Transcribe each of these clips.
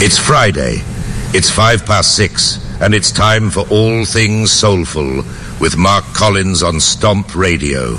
It's Friday. It's five past six, and it's time for All Things Soulful with Mark Collins on Stomp Radio.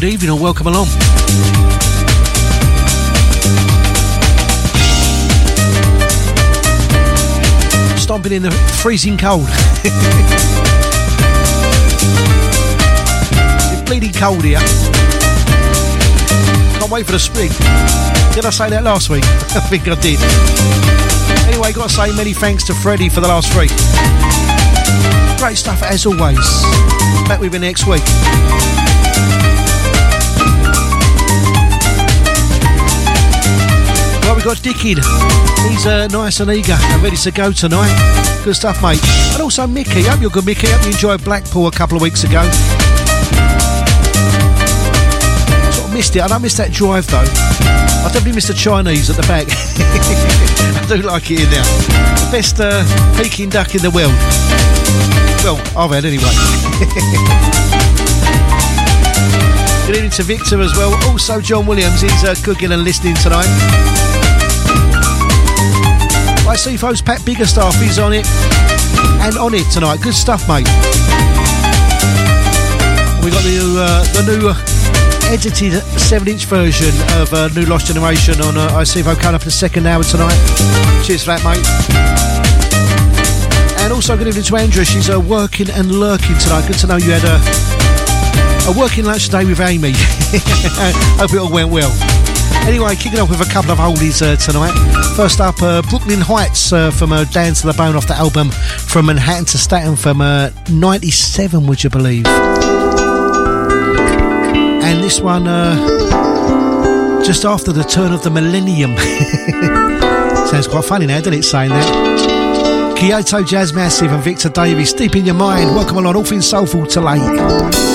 Good evening and welcome along. Stomping in the freezing cold. It's bleeding cold here. Can't wait for the spring. Did I say that last week? I think I did. Anyway, got to say many thanks to Freddie for the last three. Great stuff as always. Back with you next week. Got Dickin. He's uh, nice and eager and ready to go tonight. Good stuff, mate. And also Mickey. Hope you're good, Mickey. Hope you enjoyed Blackpool a couple of weeks ago. Sort of missed it. I don't miss that drive though. I definitely miss the Chinese at the back. I do like it in there. The best uh, Peking duck in the world. Well, I've had anyway. Good evening to Victor as well. Also, John Williams is uh, cooking and listening tonight. See folks, Pat Biggerstaff is on it and on it tonight. Good stuff, mate. We got the uh, the new edited seven-inch version of uh, New Lost Generation on uh, ICFO coming up in the second hour tonight. Cheers for that, mate. And also, good evening to Andrea. She's uh, working and lurking tonight. Good to know you had a, a working lunch today with Amy. Hope it all went well. Anyway, kicking off with a couple of oldies uh, tonight. First up, uh, Brooklyn Heights uh, from uh, Down to the Bone off the album From Manhattan to Staten from uh, 97, would you believe? And this one, uh, just after the turn of the millennium. Sounds quite funny now, doesn't it, saying that? Kyoto Jazz Massive and Victor Davis, deep in your mind. Welcome along, all things soulful to late.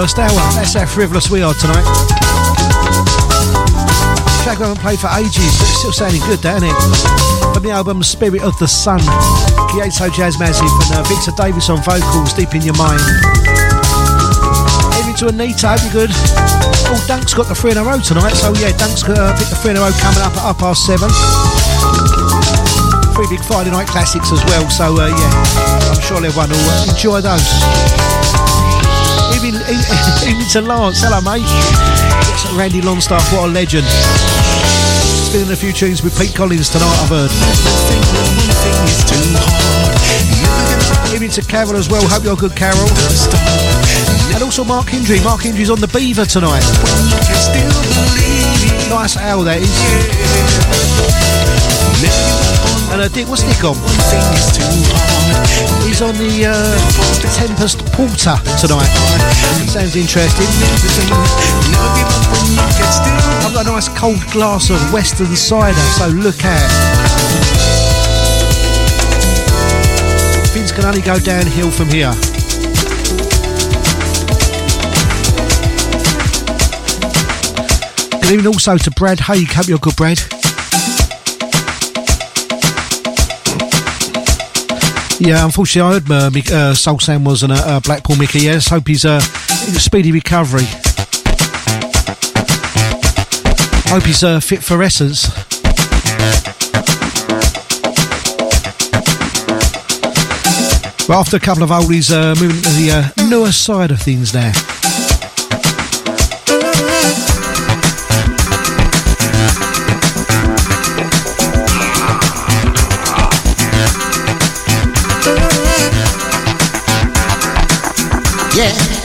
First hour. That's how frivolous we are tonight. Track haven't played for ages, but it's still sounding good, don't it? From the album Spirit of the Sun, Kyoto Jazz Massive and uh, Victor Davis on vocals, Deep in Your Mind. Heading to Anita, hope you're good. Oh, Dunk's got the three in a row tonight, so yeah, Dunk's got uh, the three in a row coming up at half past seven three big Friday night classics as well. So uh, yeah, I'm sure everyone will uh, enjoy those. Even, even to Lance, hello mate. Randy Longstaff, what a legend. Spinning a few tunes with Pete Collins tonight, I've heard. Even to Carol as well. Hope you're good, Carol. And also Mark Hindry. Mark Hindry's on the Beaver tonight. Nice owl that is. And uh, Dick, what's Dick on? He's on the uh, Tempest Porter tonight. Sounds interesting. I've got a nice cold glass of Westons cider, so look out. Things can only go downhill from here. Good evening also to Brad Haig. Hope you're good, Brad. Yeah, unfortunately, I heard uh, uh, Soul Sam was in a uh, Blackpool Mickey. Yes, hope he's uh, a speedy recovery. Hope he's uh, fit for essence. But after a couple of oldies, uh, moving to the uh, newer side of things now. yeah.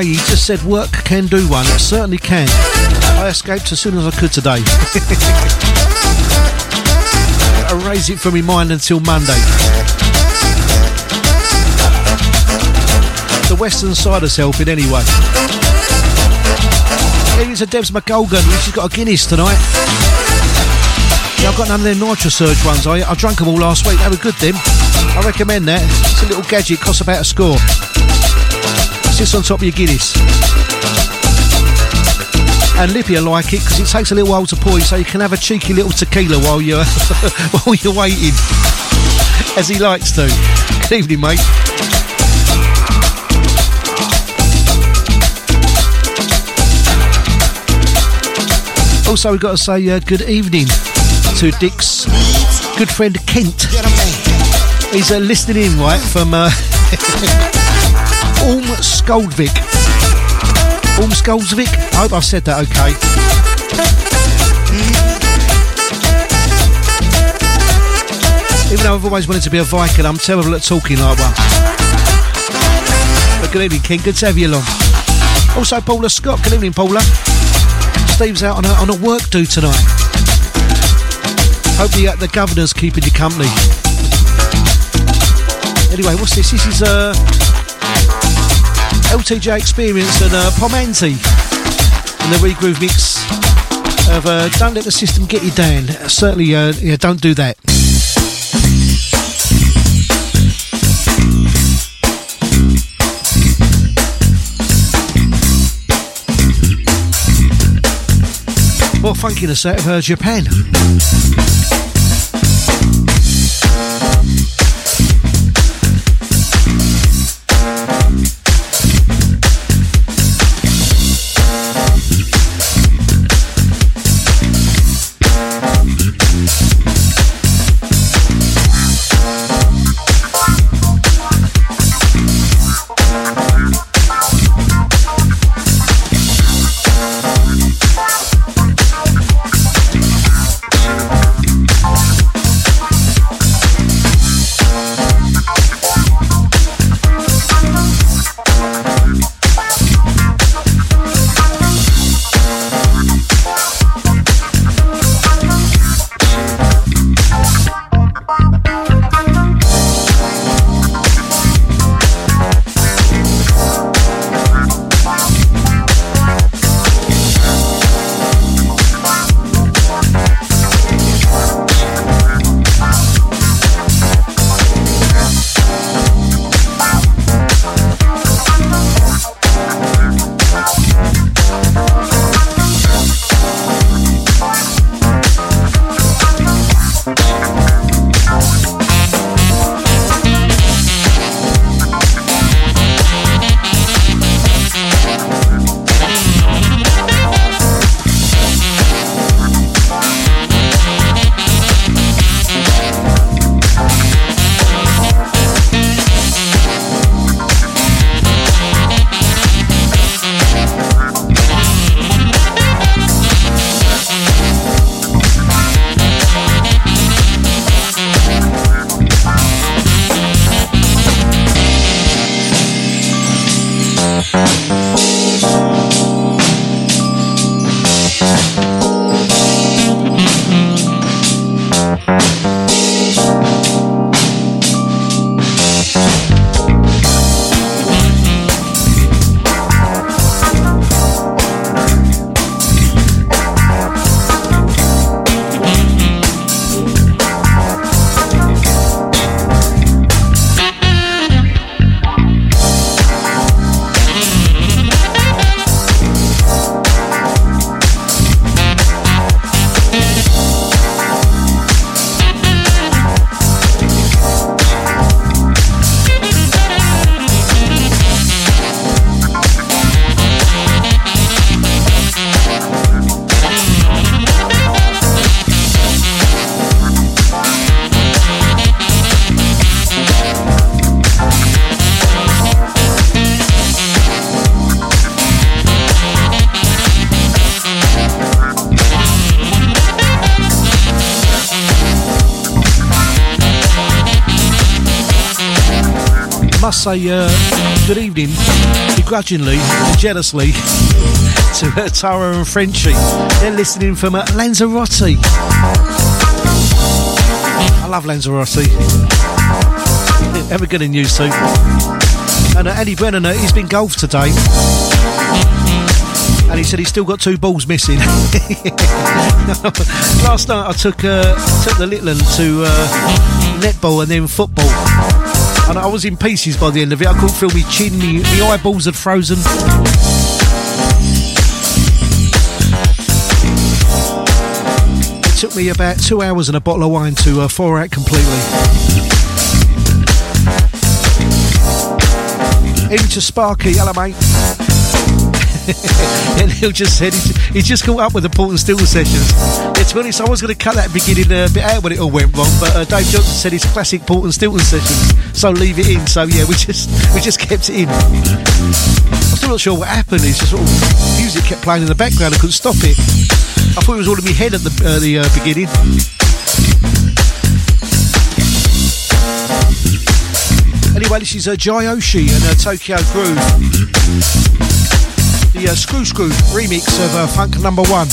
He just said work can do one. It certainly can. I escaped as soon as I could today. I raise it from my mind until Monday. The Western side is helping anyway. Here's a Debs McGolgan. She's got a Guinness tonight. Yeah, I've got none of their Nitro Surge ones. I, I drank them all last week. They were good, them. I recommend that. It's a little gadget, costs about a score. Sits on top of your Guinness. And Lippy will like it because it takes a little while to pour, so you can have a cheeky little tequila while you're while you're waiting, as he likes to. Good evening, mate. Also, we've got to say uh, good evening to Dick's good friend Kent. He's uh, listening in, right, from uh, Ulm Skoldvik. Ulm Skoldvik? I hope I've said that okay. Even though I've always wanted to be a Viking, I'm terrible at talking like one. But good evening, King. Good to have you along. Also, Paula Scott. Good evening, Paula. Steve's out on a, on a work do tonight. Hope the, uh, the governor's keeping you company. Anyway, what's this? This is uh, LTJ XPerience and uh, Pomante in the regroove mix of uh, Don't Let the System Get You Down. Certainly, uh, yeah, don't do that. More funky in a set of uh, Japan. Say uh, good evening. begrudgingly jealously to uh, Tara and Frenchie. They're listening from uh, Lanzarote. I love Lanzarote. Ever getting used to. And uh, Andy Brennan, uh, he's been golf today. And he said he's still got two balls missing. Last night I took uh, took the little one to uh, netball and then football. And I was in pieces by the end of it. I couldn't feel my chin, my, eyeballs had frozen. It took me about two hours and a bottle of wine to uh, thaw out completely. Into Sparky, hello mate. and Neil just said he, he just caught up with the Port and Stilton sessions. To be honest, I was going to cut that beginning uh, bit out when it all went wrong, but uh, Dave Johnson said it's classic Port and Stilton sessions, so leave it in. So yeah, we just we just kept it in. I'm still not sure what happened. It's just of music kept playing in the background. I couldn't stop it. I thought it was all in my head at the uh, the uh, beginning. Anyway, this is uh, Jyoshi and uh, Tokyo Groove the uh, Scruscru remix of uh, Funk Number One.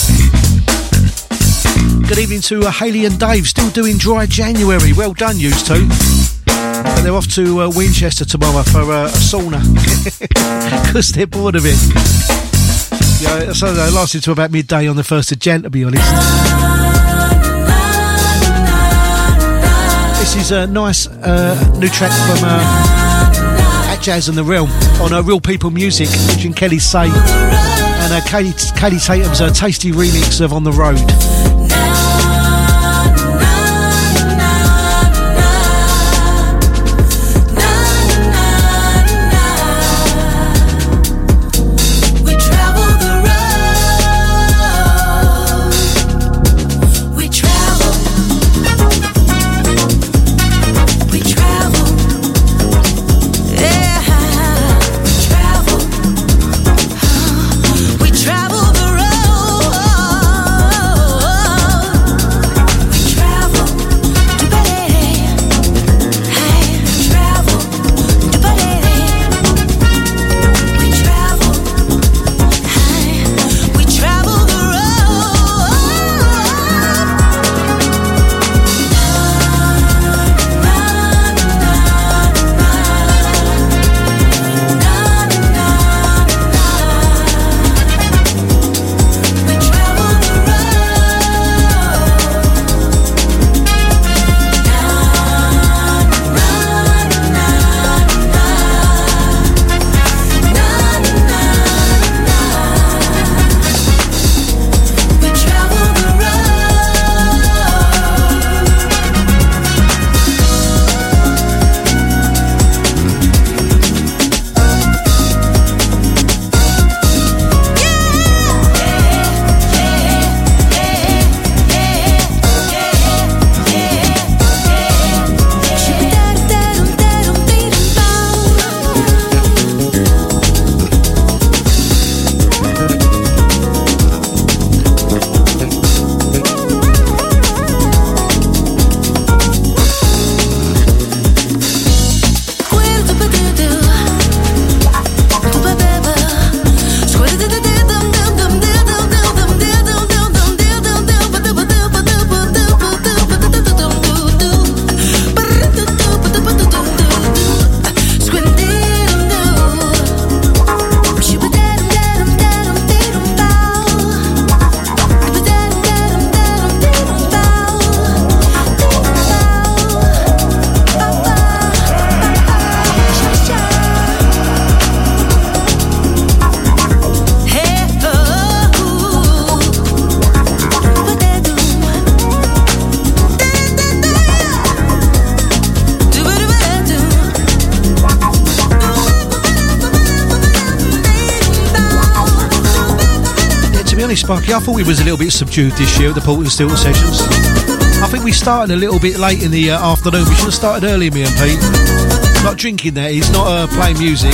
Good evening to uh, Haley and Dave, still doing Dry January. Well done, you two. But they're off to uh, Winchester tomorrow for uh, a sauna because they're bored of it. Yeah, so they lasted to about midday on the 1st of Jan, to be honest. This is a nice uh, new track from Atjazz and the Realm on uh, Real People Music, featuring Kelli Sae and uh, Kaidi Tatham's uh, tasty remix of On the Road. Sparky. I thought we was a little bit subdued this year at the Port and Stilton sessions. I think we started a little bit late in the uh, afternoon. We should have started earlier, me and Pete. Not drinking there. he's not uh, playing music.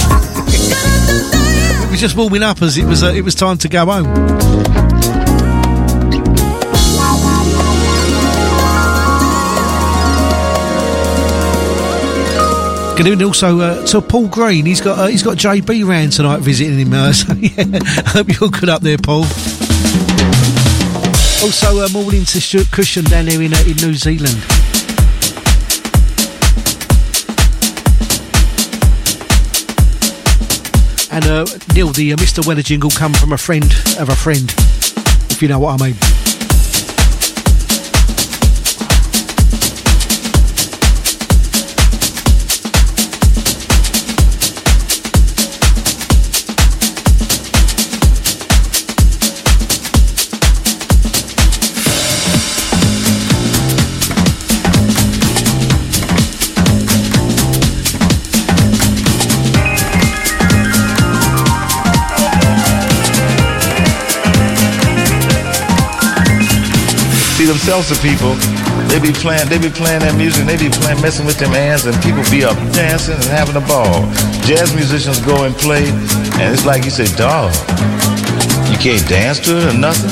we was just warming up as it was uh, it was time to go home. Good evening also uh, to Paul Green. He's got uh, he's got JB round tonight visiting him. Uh, so yeah, hope you're good up there, Paul. Also, uh, morning to Stuart Cushion down there in, uh, in New Zealand. And uh, Neil, the uh, Mr. Weather jingle come from a friend of a friend, if you know what I mean. Themselves to people. They be playing, they be playing that music, they be playing, messing with them hands, and people be up dancing and having a ball. Jazz musicians go and play, and it's like you say, dog, you can't dance to it or nothing.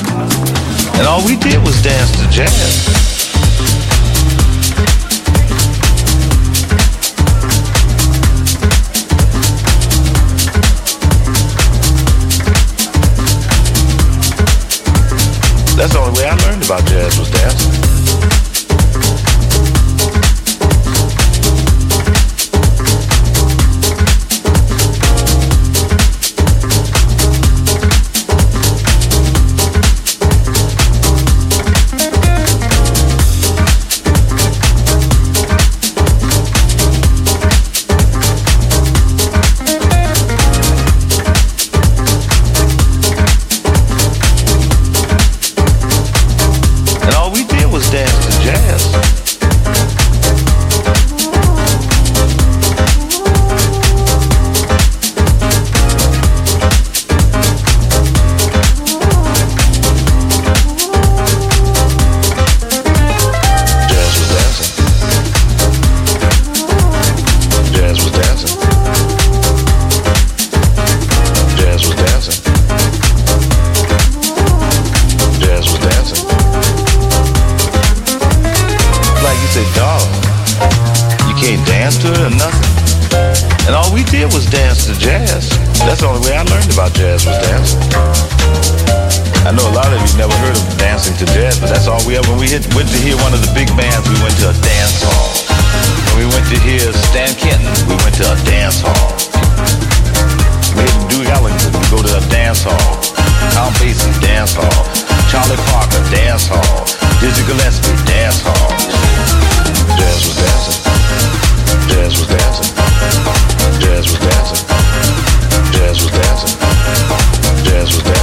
And all we did was dance to jazz. Jazz was one of the big bands. We went to a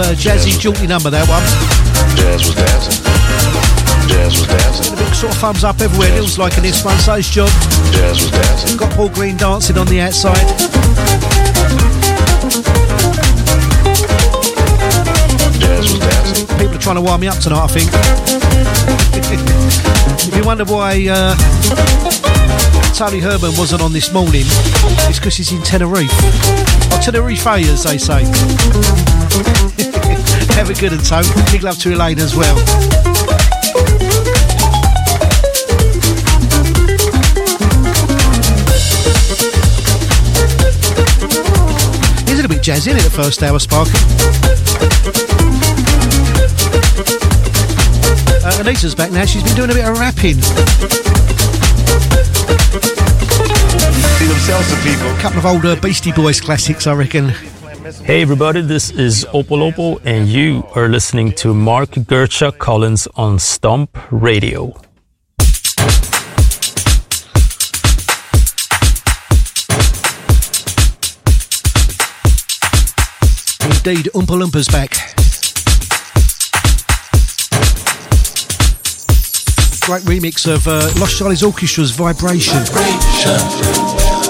a jazzy, jaunty number, that one. Jazz was dancing. Jazz was dancing. A big sort of thumbs up everywhere. It was like in this one, so's John. Jazz was dancing. Got Paul Green dancing on the outside. Jazz was dancing. People are trying to wind me up tonight, I think. if you wonder why uh, Tony Herman wasn't on this morning, it's because he's in Tenerife. Or Tenerife, as they say. A good one, Tone. Big love to Elaine as well. He's a little bit jazzy, isn't it, the first hour, Sparky? Uh, Anita's back now. She's been doing a bit of rapping. See themselves to people. A couple of older Beastie Boys classics, I reckon. Hey everybody, this is Opolopo, and you are listening to Mark Gercha Collins on Stomp Radio. Indeed, Oompa Loompa's back. Great remix of uh, Los Charly's Orchestra's Vibration. Connections. Vibration.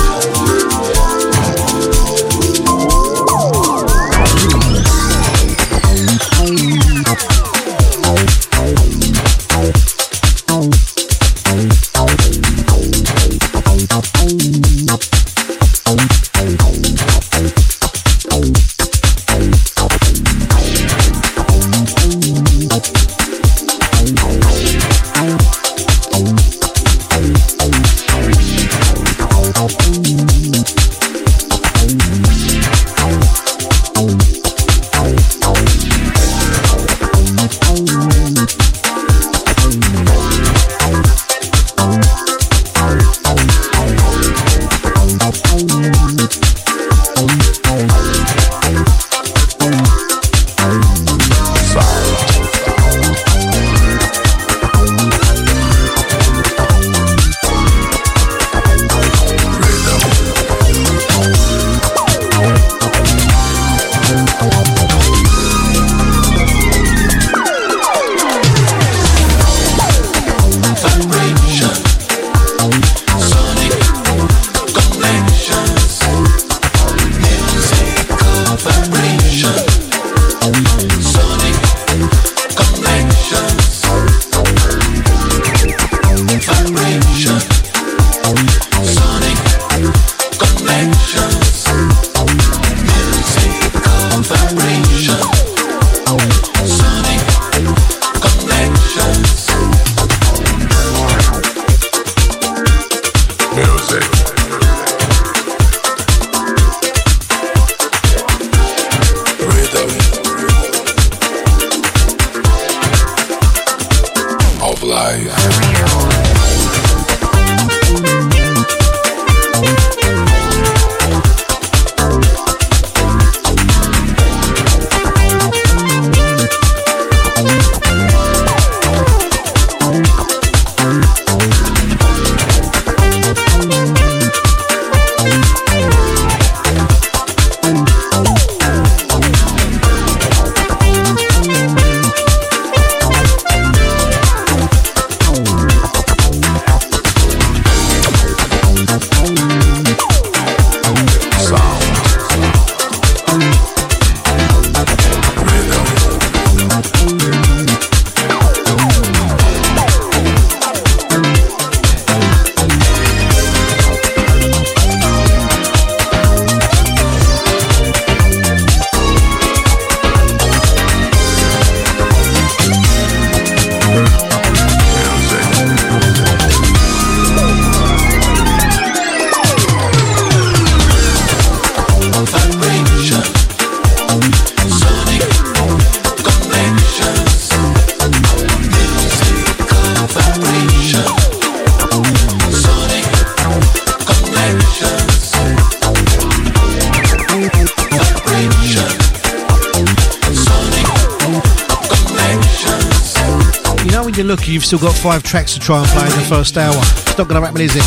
still got five tracks to try and play in the first hour. It's not going to happen, is it?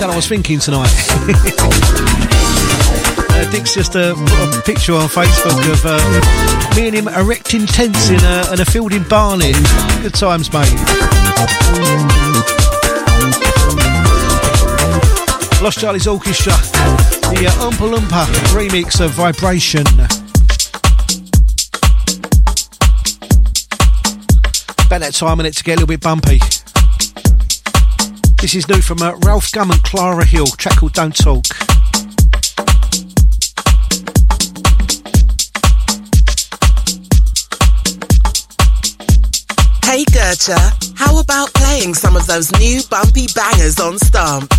What I was thinking tonight. uh, Dick's just uh, a picture on Facebook of uh, me and him erecting tents in a, in a field in Barley. Good times, mate. Los Charly's Orchestra, the uh, Oompa remix of Vibration. About that time in it to get a little bit bumpy. This is new from uh, Ralf GUM and Clara Hill, track called Don't Talk. Hey Gertrude, how about playing some of those new bumpy bangers on Stomp?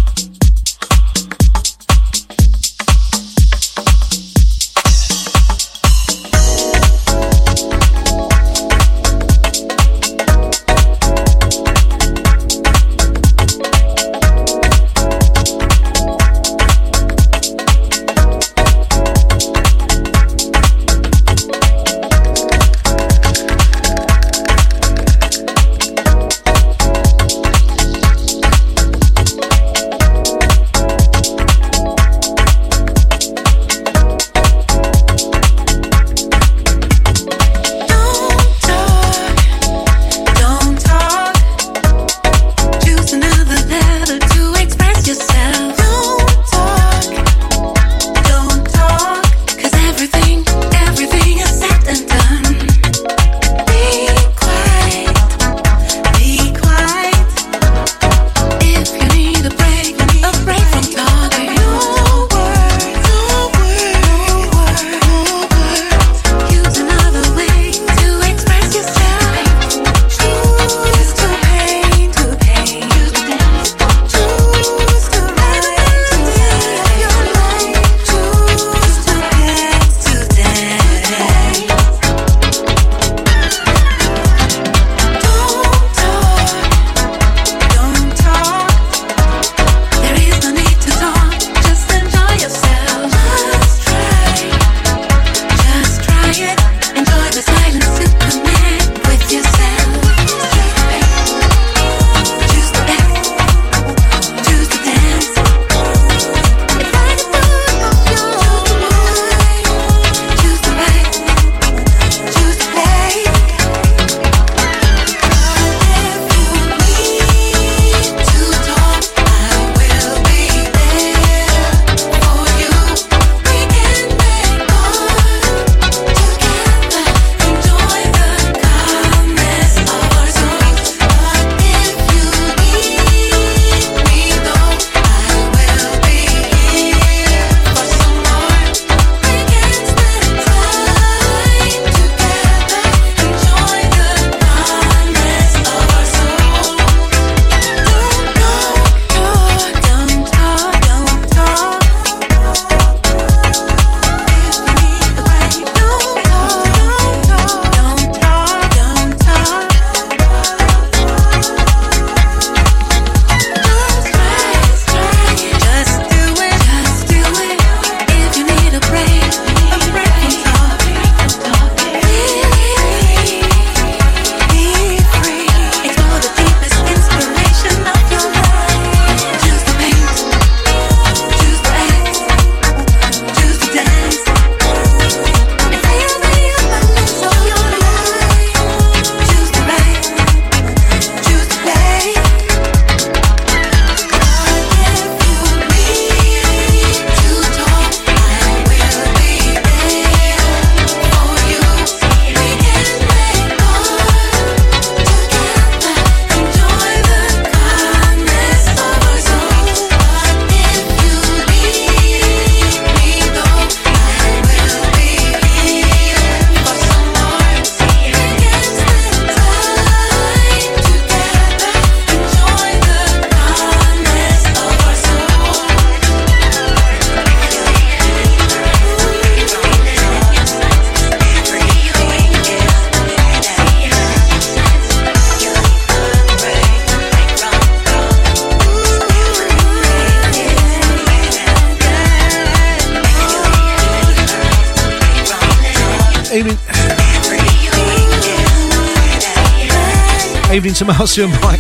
Marcia and Mike.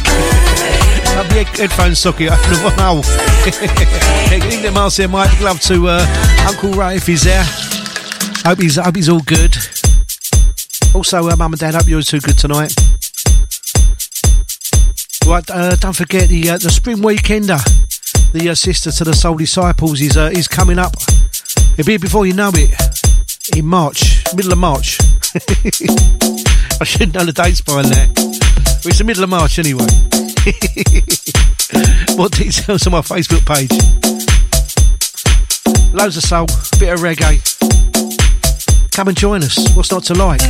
Up the headphone socket, open one hole. Evening, Marcia Mike. Big love to uh, Uncle Ray if he's there. Hope he's, hope he's all good. Also, uh, Mum and Dad, hope you're too good tonight. Right, uh, don't forget the uh, the spring weekender. The uh, sister to the Soul Disciples is uh, is coming up. It'll be before you know it in March, middle of March. I shouldn't know the dates by now. It's the middle of March anyway. More details on my Facebook page. Loads of soul, bit of reggae. Come and join us. What's not to like?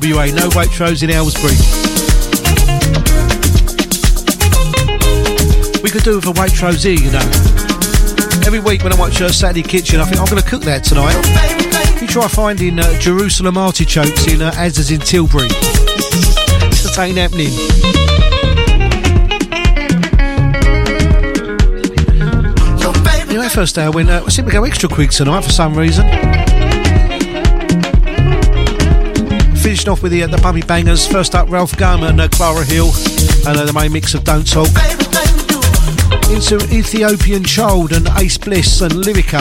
NWA, no Waitrose in Aylesbury. We could do with a Waitrose you know. Every week when I watch uh, Saturday Kitchen, I think I'm going to cook that tonight. You try finding uh, Jerusalem artichokes in uh, Asda's in Tilbury. That ain't happening. First hour went, uh, I think we go extra quick tonight for some reason. Finished off with the, uh, the bummy bangers. First up, Ralf GUM and uh, Clara Hill, and uh, the main mix of Don't Talk. Into Ethiopian Chyld and Ace Bliss and Lyrica,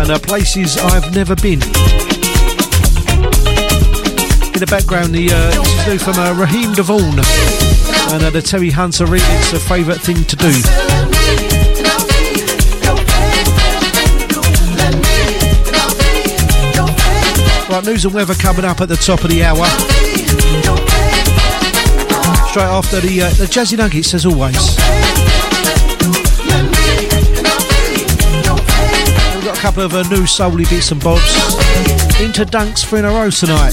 and uh, places I've never been. In the background, the this is new from uh, Raheem DeVaughn and uh, the Terry Hunter remix of Favourite Thing to Do. Right, news and weather coming up at the top of the hour. Straight after the uh, the Jazzy Nuggets, as always. We've got a couple of uh, new soully bits and bobs. Into Dunks for in a row tonight.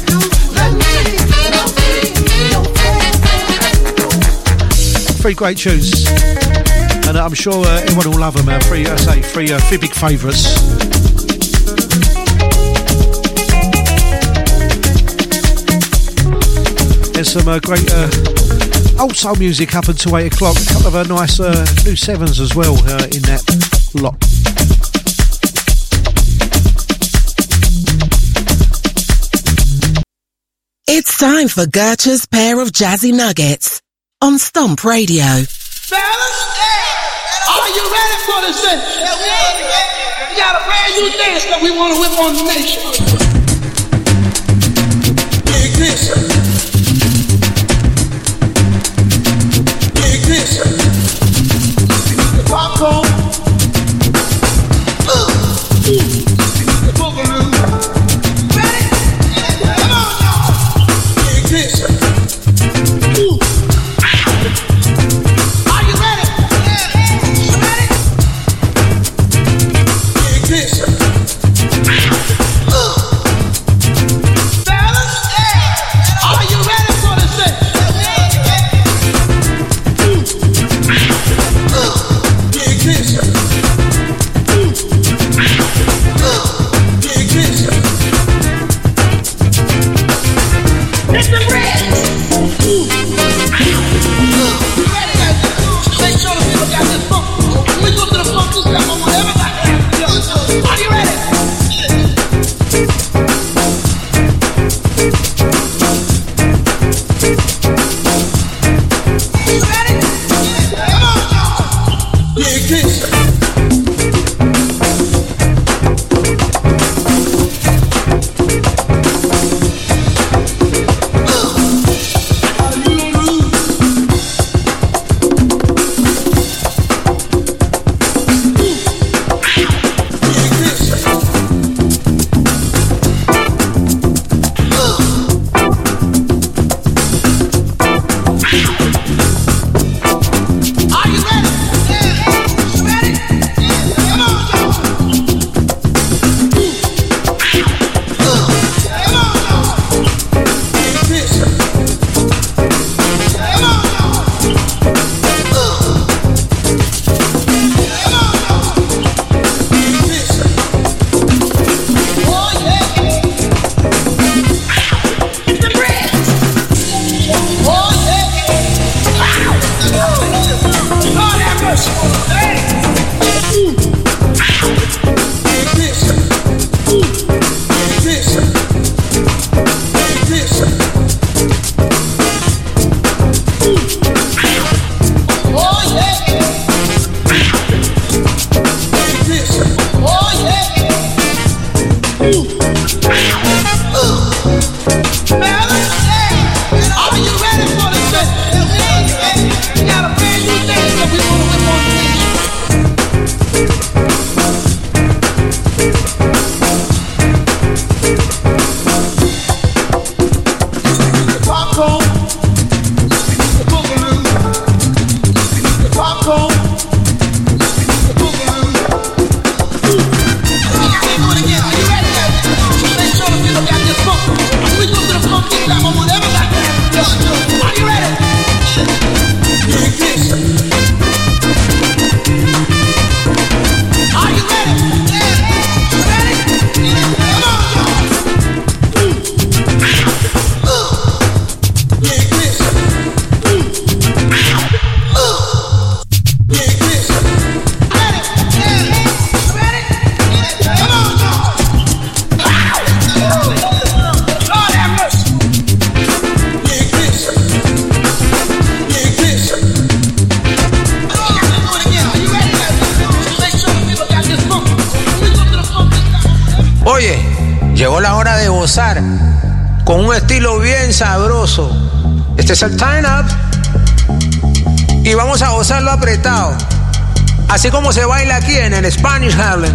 Three great tunes. And uh, I'm sure uh, everyone will love them. Uh, three, I say, three, uh, three big favourites. some uh, great uh, old soul music up until 8 o'clock. A couple of uh, nice uh, new sevens as well uh, in that lot. It's time for Gertrude's pair of jazzy nuggets on Stomp Radio. Fellas, are you ready for this thing? We got a brand new dance that we want to whip on the nation. Dig this. Con un estilo bien sabroso. Este es el Turn Up. Y vamos a gozarlo apretado. Así como se baila aquí en el Spanish Harlem.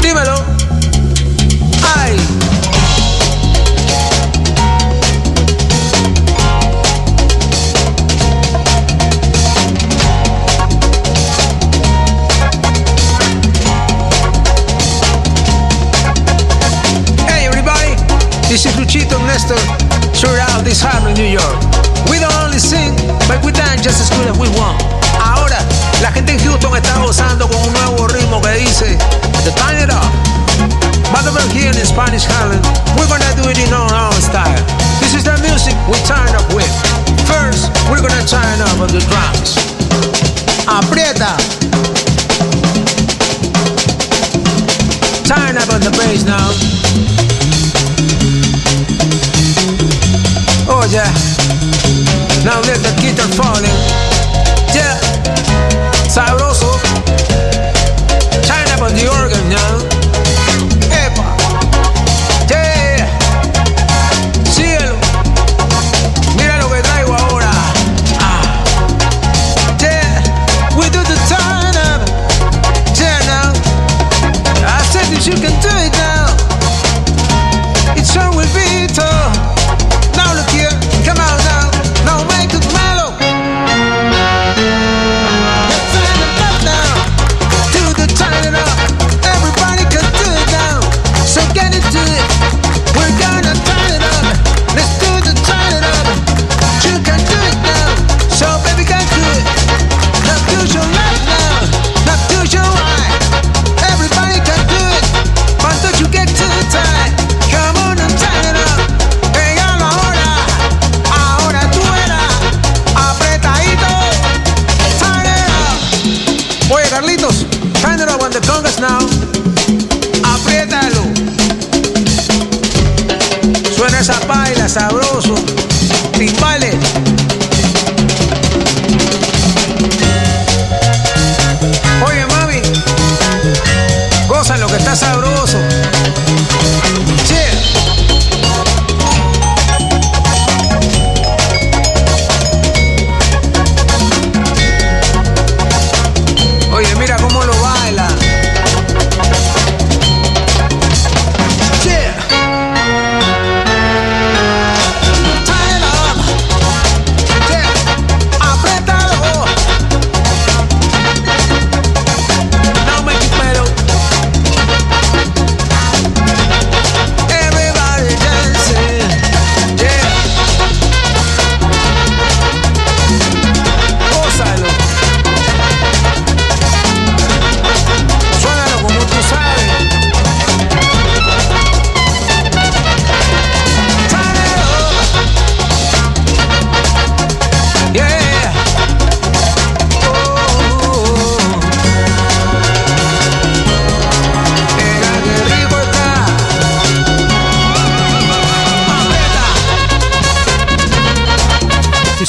Dímelo. Ay. This is Luchito Nestor, throughout this Harlem, New York. We don't only sing, but we dance just as good as we want. Ahora, la gente en Houston está gozando con un nuevo ritmo que dice The Turn It Up. But over here in Spanish Harlem, we're gonna do it in our own style. This is the music we turn up with. First, we're gonna turn up on the drums. Aprieta. Turn up on the bass now. Oh yeah. Now let the guitar falling. Yeah. Sauro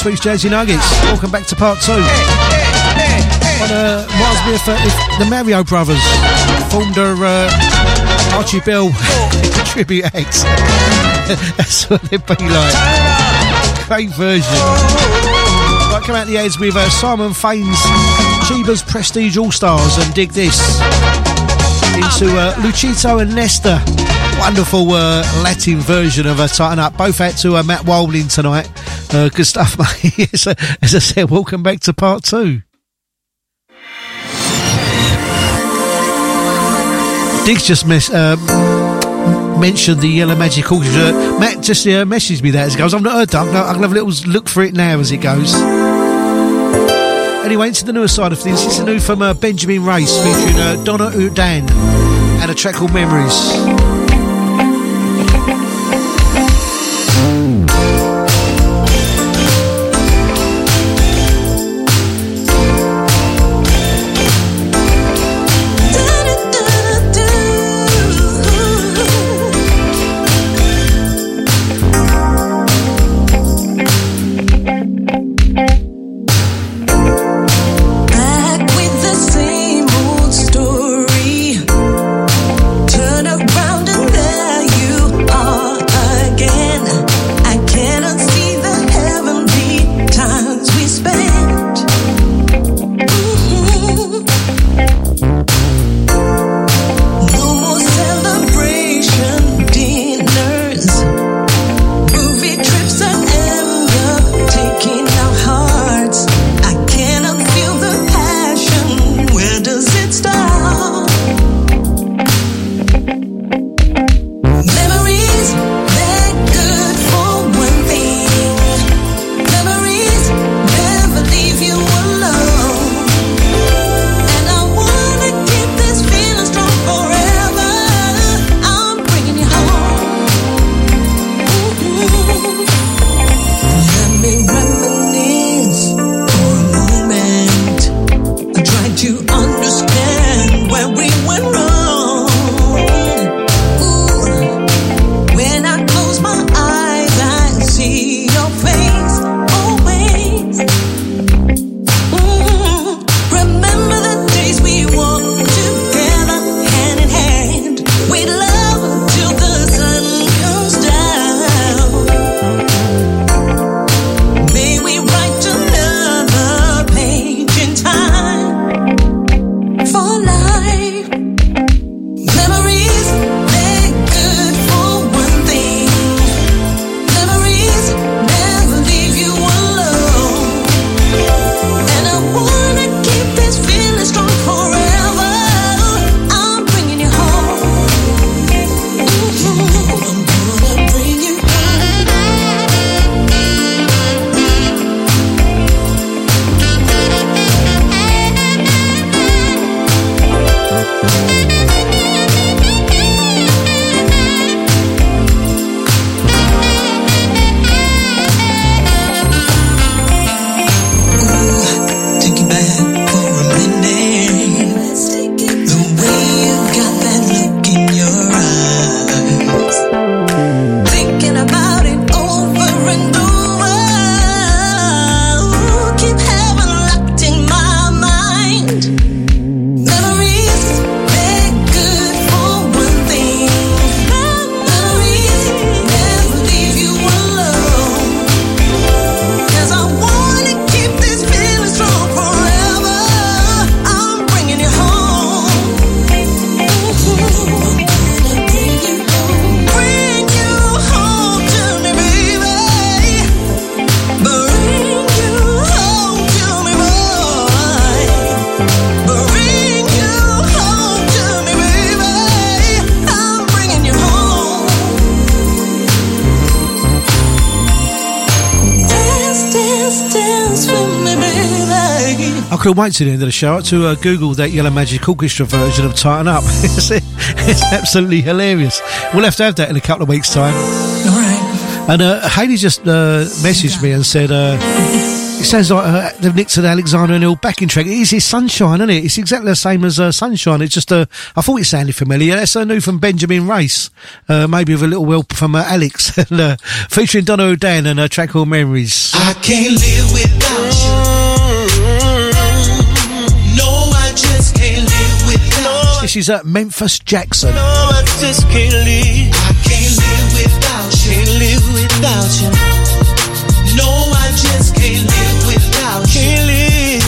Week's Jazzy Nuggets. Welcome back to part two. On, uh, reminds me of uh, the Mario Brothers formed a uh, Archie Bell tribute act. That's what it'd be like. Great version. Right, come out the heads with uh, Simon Fane's Cheeba's Prestige All Stars and dig this. Into uh, Luchito and Nestor. Wonderful uh, Latin version of a Tighten Up. Both out to uh, Matt Wilding tonight. Uh, good stuff, mate. Yes, uh, As I said, welcome back to part two. Diggs just miss, uh, mentioned the Yellow Magic Orchestra. Matt just uh, messaged me that as it goes. I've not heard that. I'm gonna, have a little look for it now as it goes. Anyway, into the newer side of things. Is a new from uh, Benjamin Race featuring uh, Donna Odain and a track called Memories. Couldn't wait to the end of the show to uh, Google that Yellow Magic Orchestra version of Tighten Up. it's, it's absolutely hilarious. We'll have to have that in a couple of weeks' time. All right. And uh, Haley just uh, messaged me and said, uh, it sounds like uh, they've nicked an Alexander O'Neal backing track. It is his Sunshine, isn't it? It's exactly the same as uh, Sunshine. It's just, uh, I thought it sounded familiar. That's uh, new from Benjamin Race, uh, maybe with a little help from uh, Alex, and, uh, featuring Donna Odain and a track called Memories. I can't live without you. This is uh, Memphis Jackson. No, I just can't live. I can't live without you. Can't live without you. No, I just can't live without you. Can't live.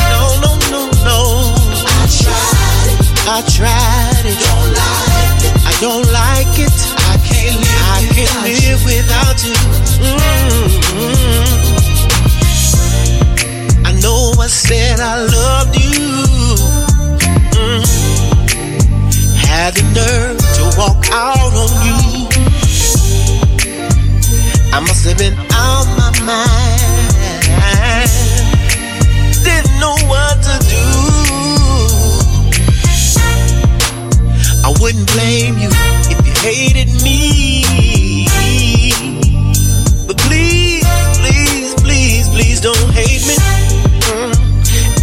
No, no, no, no. I tried it. I tried it. Don't like it. I don't like it. I can't live. I can't live without you. Mm-hmm. I know I said I loved you. Had the nerve to walk out on you. I must have been out my mind. Didn't know what to do. I wouldn't blame you if you hated me. But please, please, please, please don't hate me. Mm.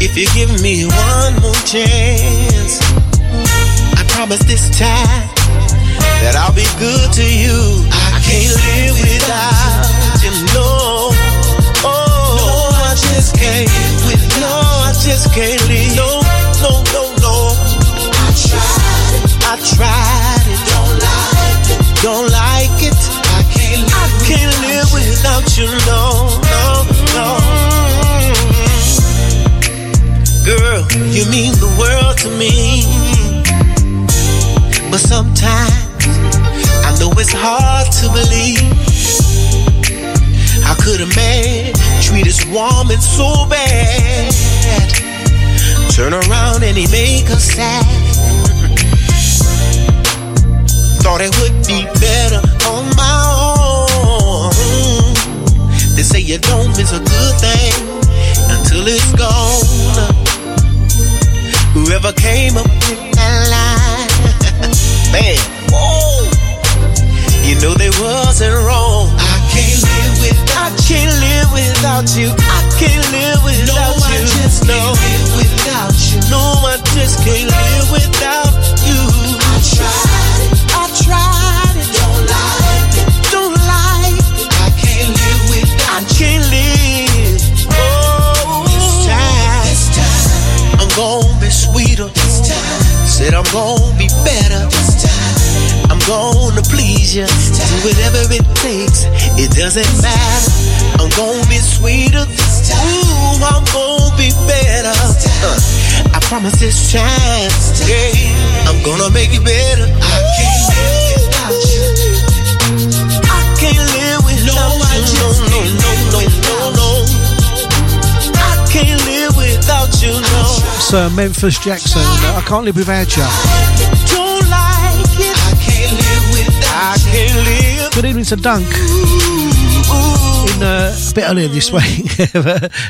If you give me one more chance, promise this time that I'll be good to you. I can't live without you, no. Oh, no, I just can't. With no, I just can't live. No, no, no, no. I tried it. I tried it. Don't like it. Don't like it. I can't live. I can't live without you, no, no, no. Girl, you mean the world to me. Could a man treat his woman so bad? Turn around and he make her sad. Thought it would be better on my own. They say you don't miss a good thing until it's gone. Whoever came up with that line, man, whoa, you know they wasn't wrong. I can't. I can't live without you. I can't live without no, you. I just no, can't live without you. No, I just can't live without you. I tried it. I tried it. Don't like it. Don't like it. I can't live without. You. I can't live. Oh, this time, this time, I'm gonna be sweeter. This time, said I'm gonna be better. This time, I'm gonna you. Do whatever it takes. It doesn't matter. I'm gonna be sweeter. This time. Ooh, I'm gonna be better. Uh, I promise this time. Yeah, I'm gonna make it better. I can't live without you. I can't live without no, you. No, no, no, no, no, no. I can't live without you. No. Uh, Memphis Jackson. I can't live without you. Good evening to Dunk. In, uh, a bit earlier this week,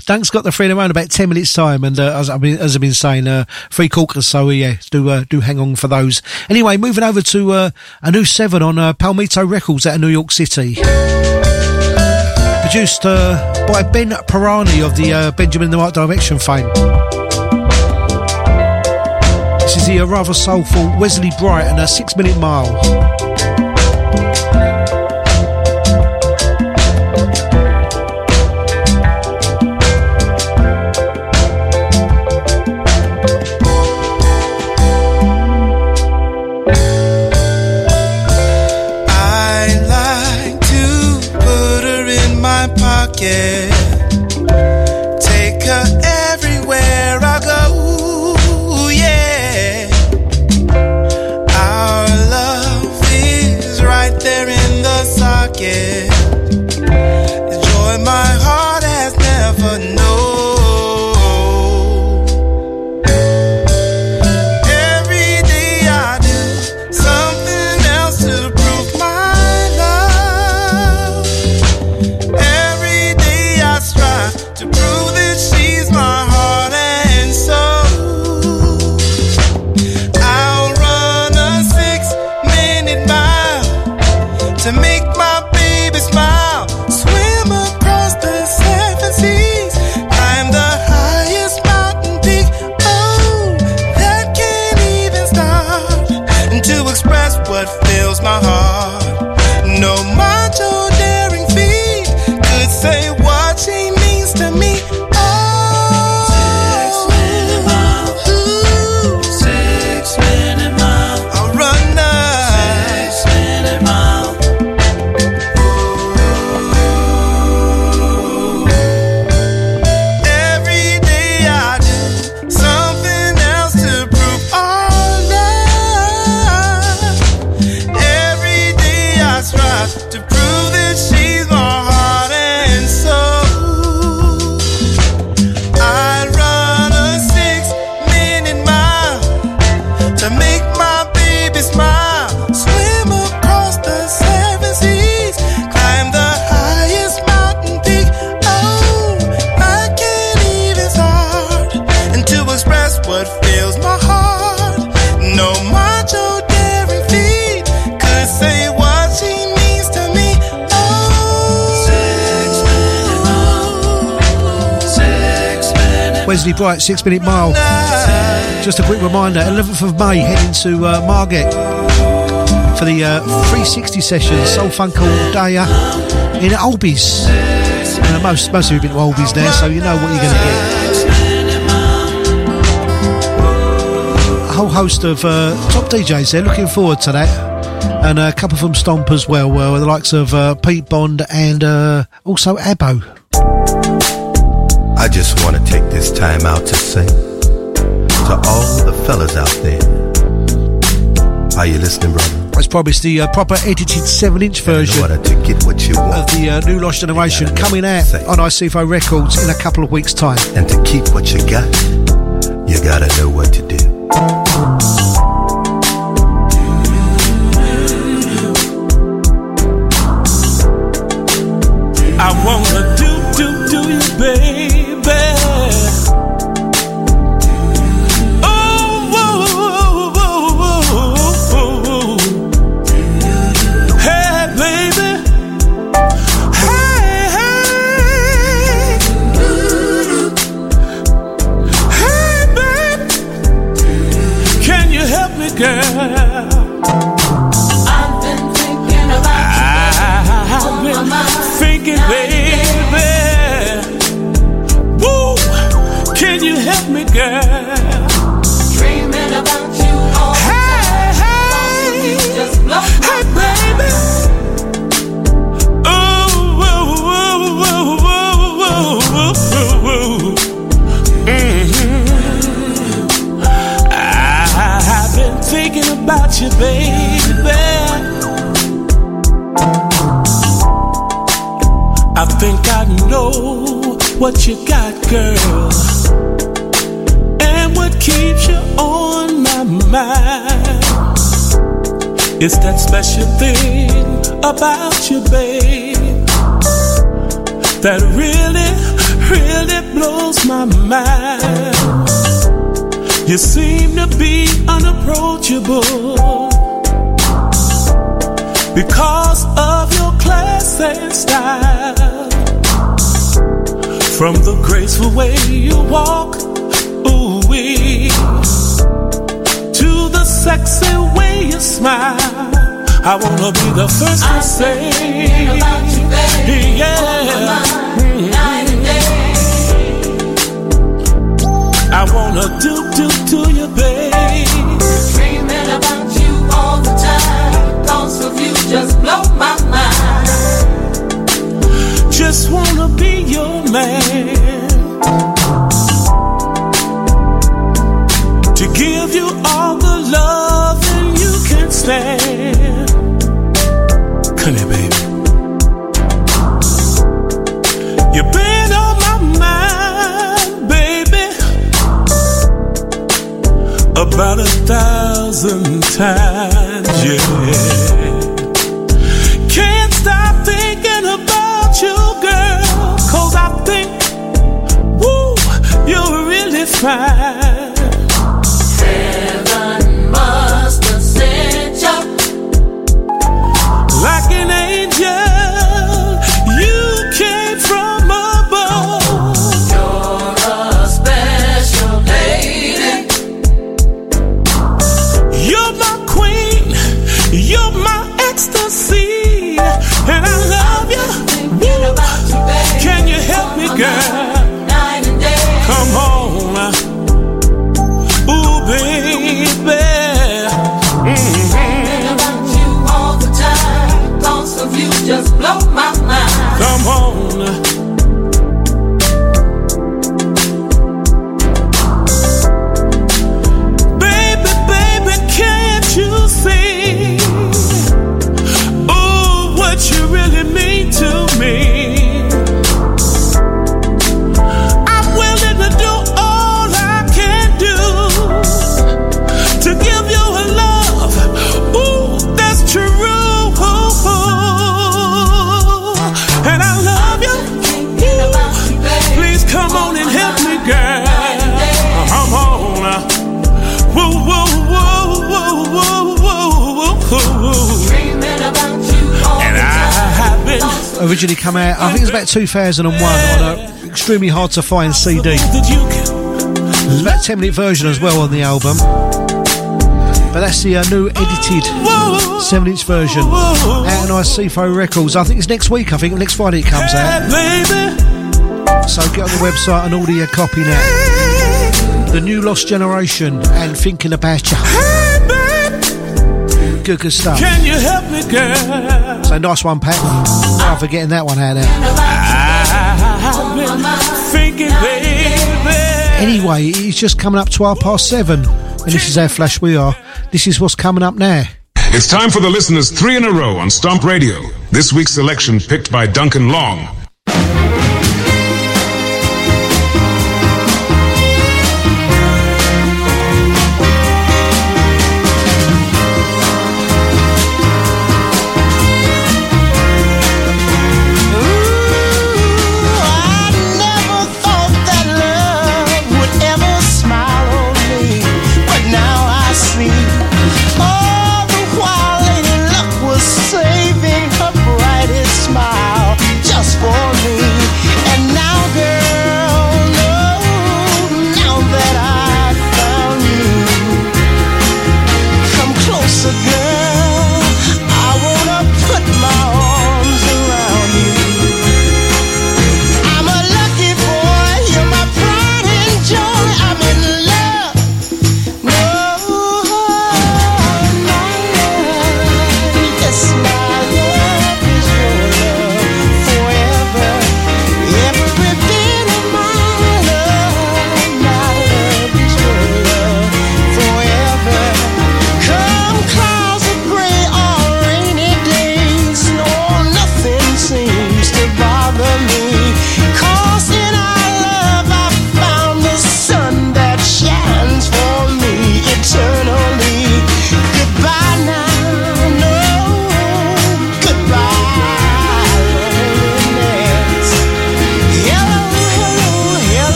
Dunk's got the free around about ten minutes time, and uh, as I've been as I've been saying, uh, free corkers. So yeah, do uh, do hang on for those. Anyway, moving over to uh, a new seven on uh, Palmito Records out of New York City, produced uh, by Ben Pirani of the uh, Benjamin in the Right Direction fame. This is the uh, rather soulful Wesley Bright and a Six Minute Mile. Bright, Six Minute Mile. Just a quick reminder 11th of May, heading to uh, Margate for the uh, 360 session, Soul Funk All Day in Albies. Uh, most, most of you have been to Albies there, so you know what you're going to get. A whole host of uh, top DJs there, looking forward to that. And a couple from Stomp as well, uh, the likes of uh, Pete Bond and uh, also Abbo. I just want to take time out to say to all the fellas out there, are you listening, brother? As promised, the uh, proper edited 7 inch version In to get what you of the uh, new Lost Generation coming out on ICFO Records in a couple of weeks' time. and to keep what you got, you gotta know what to do. It's that special thing about you, babe, that really, really blows my mind. You seem to be unapproachable because of your class and style. From the graceful way you walk, I wanna be the first to say, yeah. I wanna do do do you, babe. Dreaming about you all the time. Thoughts of you just blow my mind. Just wanna be your man. To give you all the love you can stand. About a thousand times, yeah. Can't stop thinking about you, girl. Cause I think, woo, you're really fine. Originally come out, I think it was about 2001 on an extremely hard to find CD. There's about a 10 minute version as well on the album. But that's the uh, new edited 7 inch version out on Icefo Records. I think it's next week, I think next Friday it comes out. So get on the website and order your copy now. The new Lost Generation and Thinking About You. Good, good stuff. Can you help me, girl? So nice one, Pat. Sorry for getting that one out there. Thinking. Anyway, it's just coming up to our past seven, and this is how flash we are. This is what's coming up now. It's time for the listeners three in a row on Stomp Radio. This week's selection picked by Duncan Long.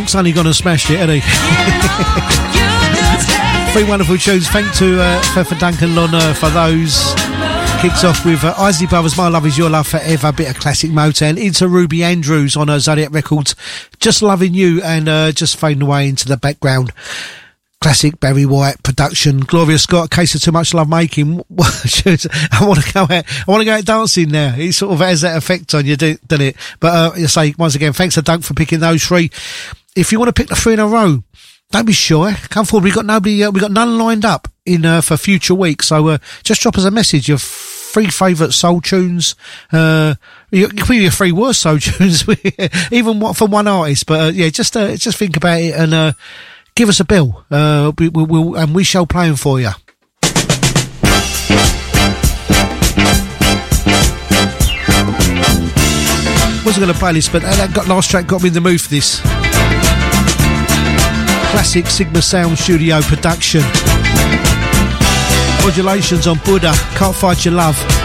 Uh, only gone and smashed it, hasn't? Three wonderful tunes. Thank to uh, for Duncan Lorna for those. Kicks off with uh, Isley Brothers, My Love Is Your Love Forever, bit of classic Motown. Into Ruby Andrews on uh, Zodiac Records, Just Loving You, and uh, just fading away into the background. Classic Barry White production. Gloria Scott, Case of Too Much Love Making. I want to go out. I want to go out dancing now. It sort of has that effect on you, do- doesn't it? But uh, you say once again, thanks to Dunk for picking those three. If you want to pick the three in a row, don't be shy. Come forward. We got nobody. Uh, we got none lined up in uh, for future weeks. So uh, just drop us a message. Your three favourite soul tunes. Uh, you your three worst soul tunes, even what from one artist. But uh, yeah, just uh, just think about it and uh, give us a bill. We, we, we'll, and we shall play them for you. Wasn't going to play this, but that got, last track got me in the mood for this. Classic Sigma Sound Studio production. Modulations on Buddah, Can't Fight Your Love.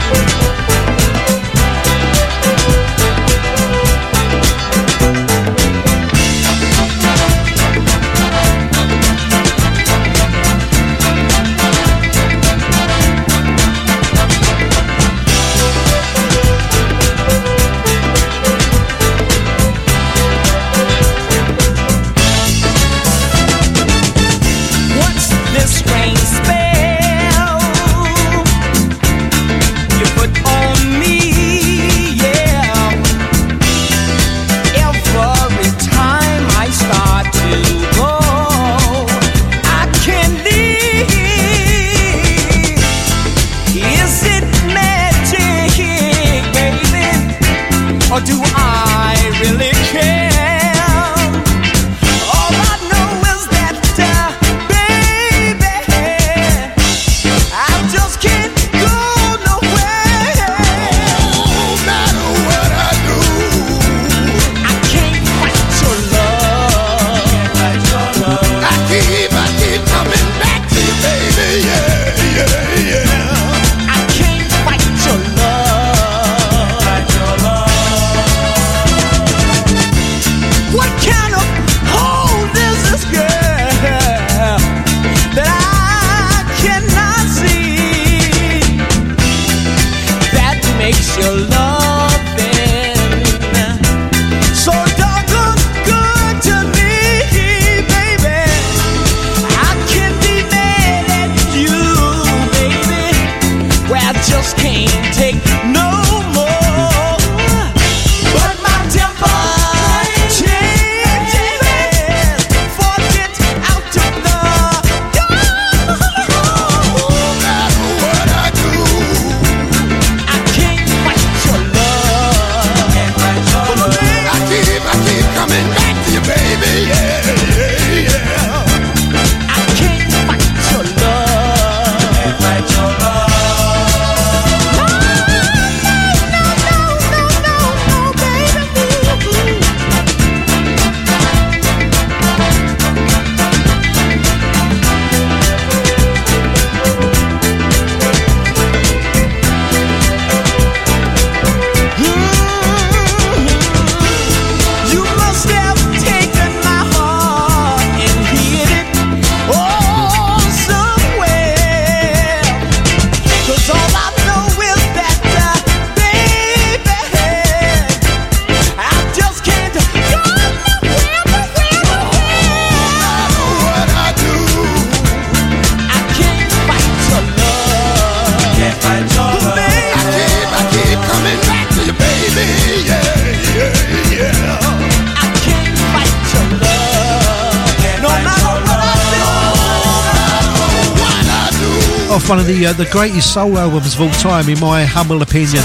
The uh, the greatest soul albums of all time, in my humble opinion.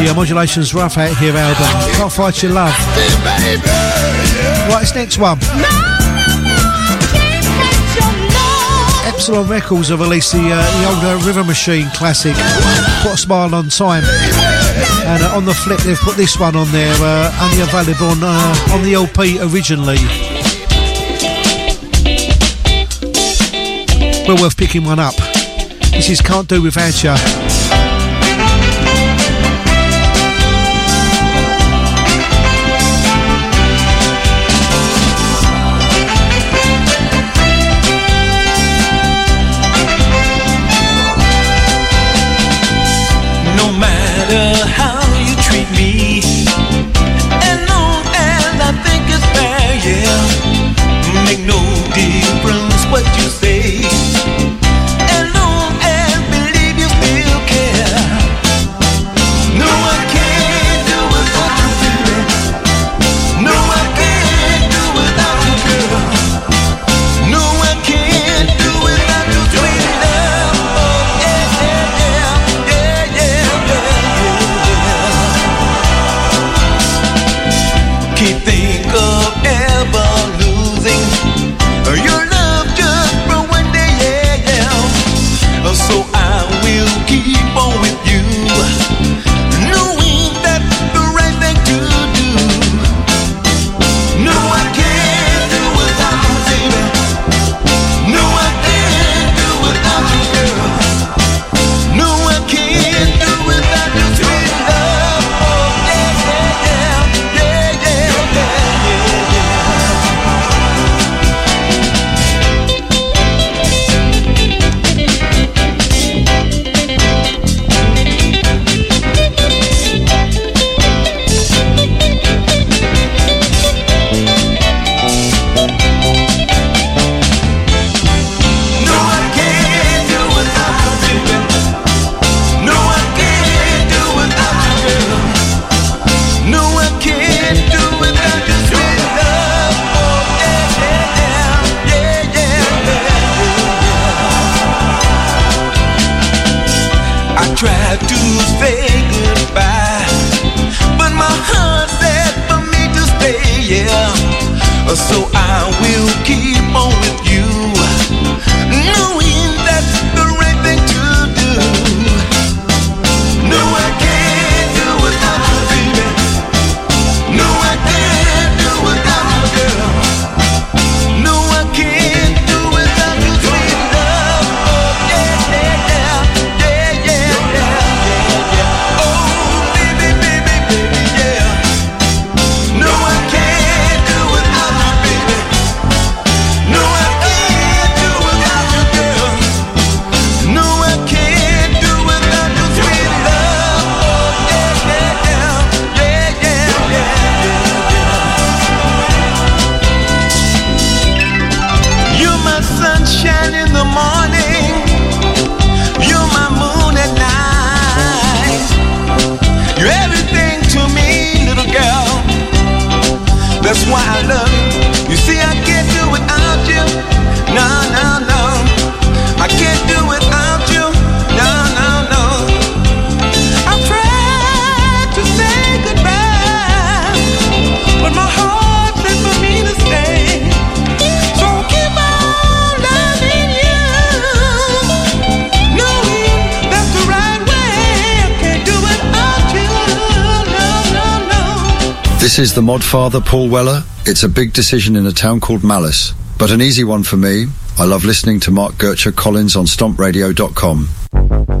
The Modulations Rough Out Here album. Can't Fight Your Love. Right, this next one. Epsilon Records have released the, uh, the older Rhythm Machine classic, Put a Smile on Time. And uh, on the flip, they've put this one on there, uh, only available on, uh, on the LP originally. Well worth picking one up. This is Can't Do Without Ya. father, Paul Weller, it's a big decision in a town called Malice, but an easy one for me. I love listening to Mark Gercher Collins on stompradio.com.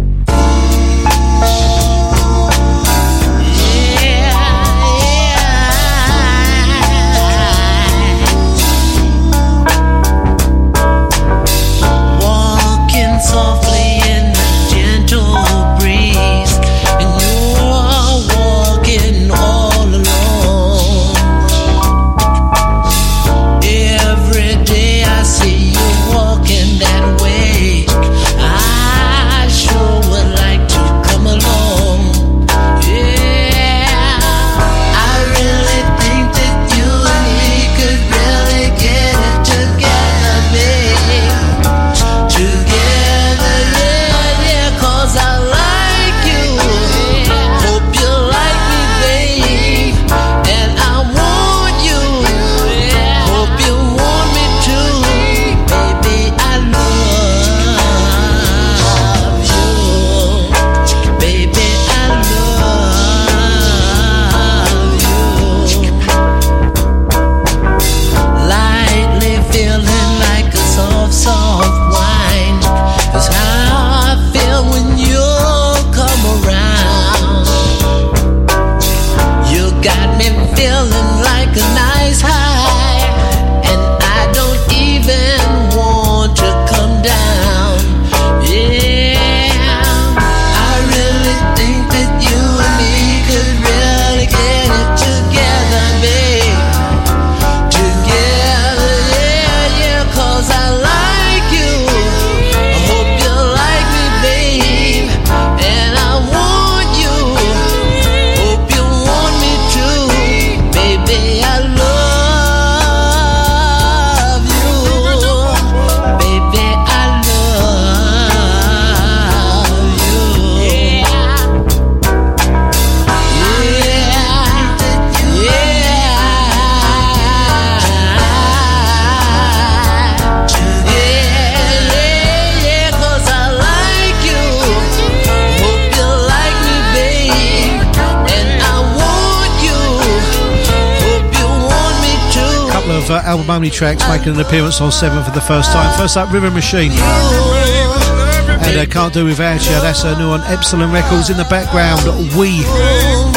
Michael tracks making an appearance on Seven for the first time. First up, Rhythm Machine. And uh, Can't Do Without You, that's a new on Epsilon Records. In the background, Wee,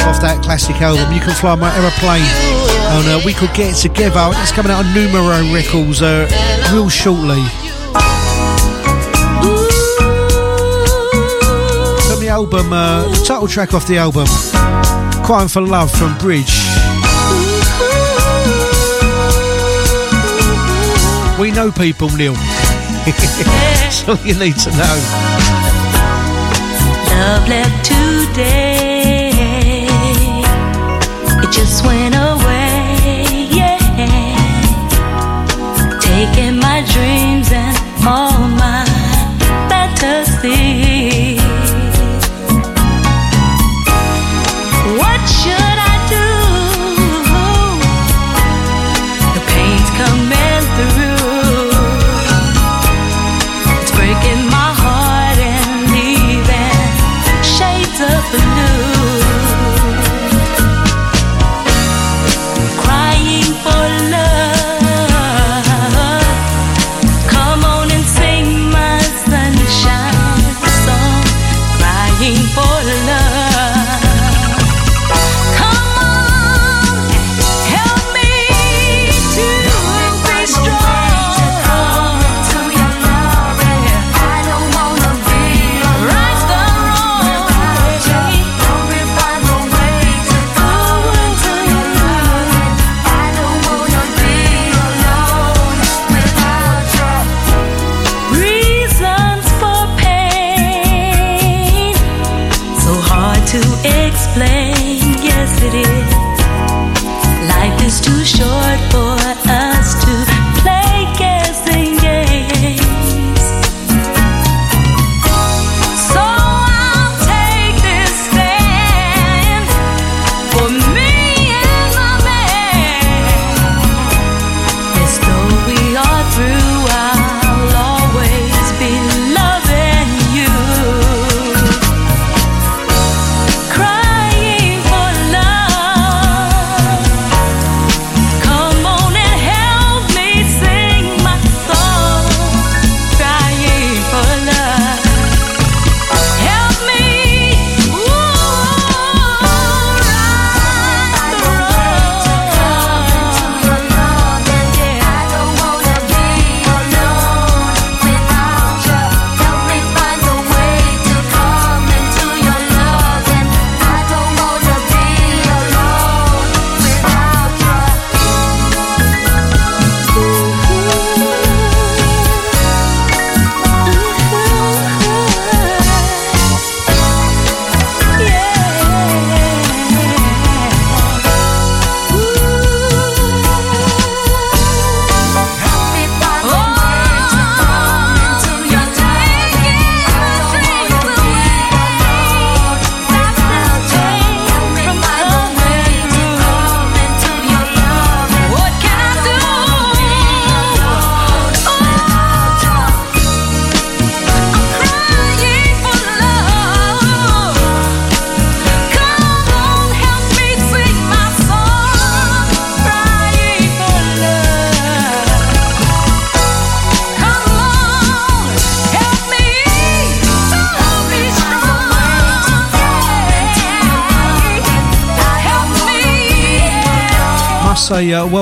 off that classic album, You Can Fly My Aeroplane. And uh, We Could Get Together, it's coming out on Numero Records uh, real shortly. From the album, uh, the title track off the album, Crying for Love from Bridge. know people, Neil. That's all you need to know. Love left today. It just went away. Yeah. Taking my dreams and all my fantasies.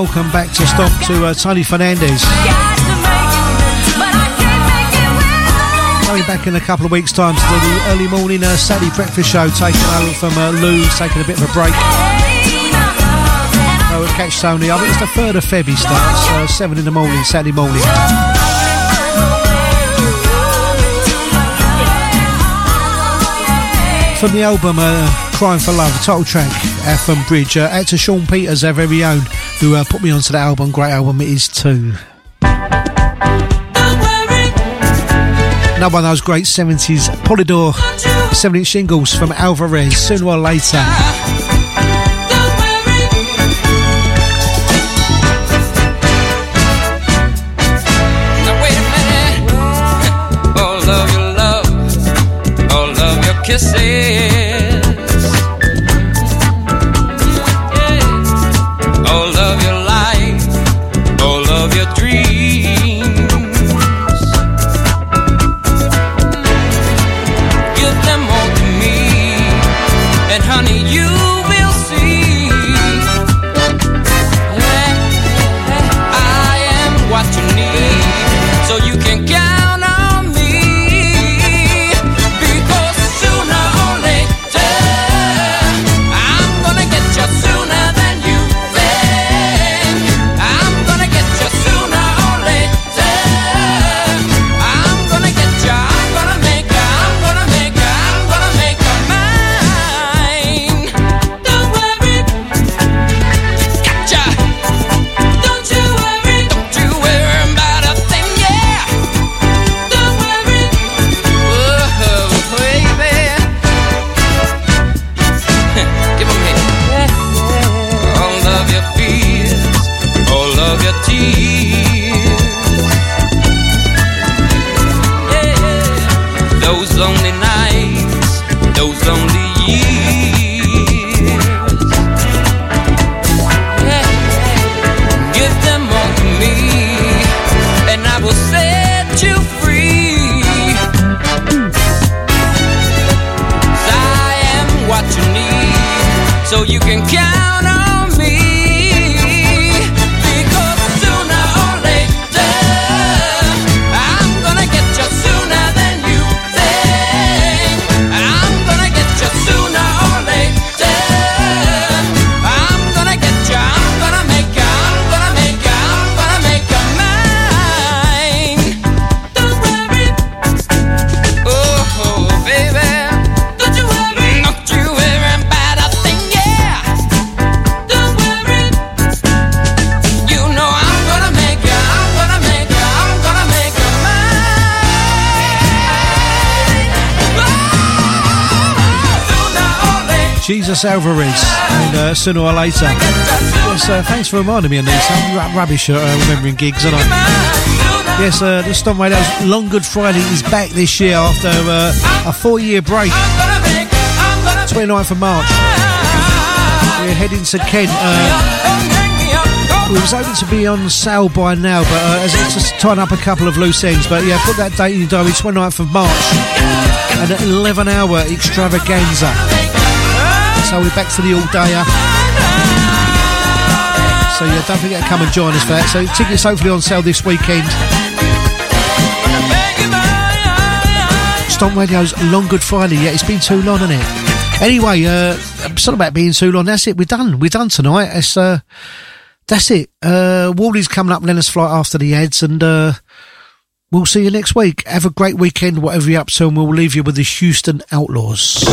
Welcome back to Stomp to uh, Tony Fernandez. Coming back in a couple of weeks' time to do the early morning uh, Saturday breakfast show, taking over from uh, Lou, taking a bit of a break. Uh, we'll catch Tony. I think it's the 3rd of Feb he starts, uh, 7 in the morning, Saturday morning. From the album uh, Crying for Love, title track, Atham Bridge, uh, to Sean Peters, our very own, who uh, put me onto that album. Great album it is too. Another one of those great 70s Polydor 7 inch singles from Alvarez, sooner or later. Now Jesus Alvarez, and uh, sooner or later. Yes, uh, thanks for reminding me of these. I'm rubbish at uh, remembering gigs, aren't I? Yes, uh, the Stomp Radio's Long Good Friday is back this year after uh, a four-year break. 29th of March. We're heading to Kent. Uh, we was hoping to be on sale by now, but uh, as it's just tying up a couple of loose ends. But yeah, put that date in your diary, 29th of March, an 11-hour extravaganza. So we're back to the all-dayer. So yeah, don't forget to come and join us for that. So tickets hopefully on sale this weekend. Stomp Radio's Long Good Friday. Yeah, it's been too long, hasn't it? Anyway, uh, it's not about being too long. That's it. We're done. We're done tonight. It's uh, that's it. Uh, Wally's coming up. Us flight after the ads, and uh, we'll see you next week. Have a great weekend, whatever you're up to, and we'll leave you with the Houston Outlaws.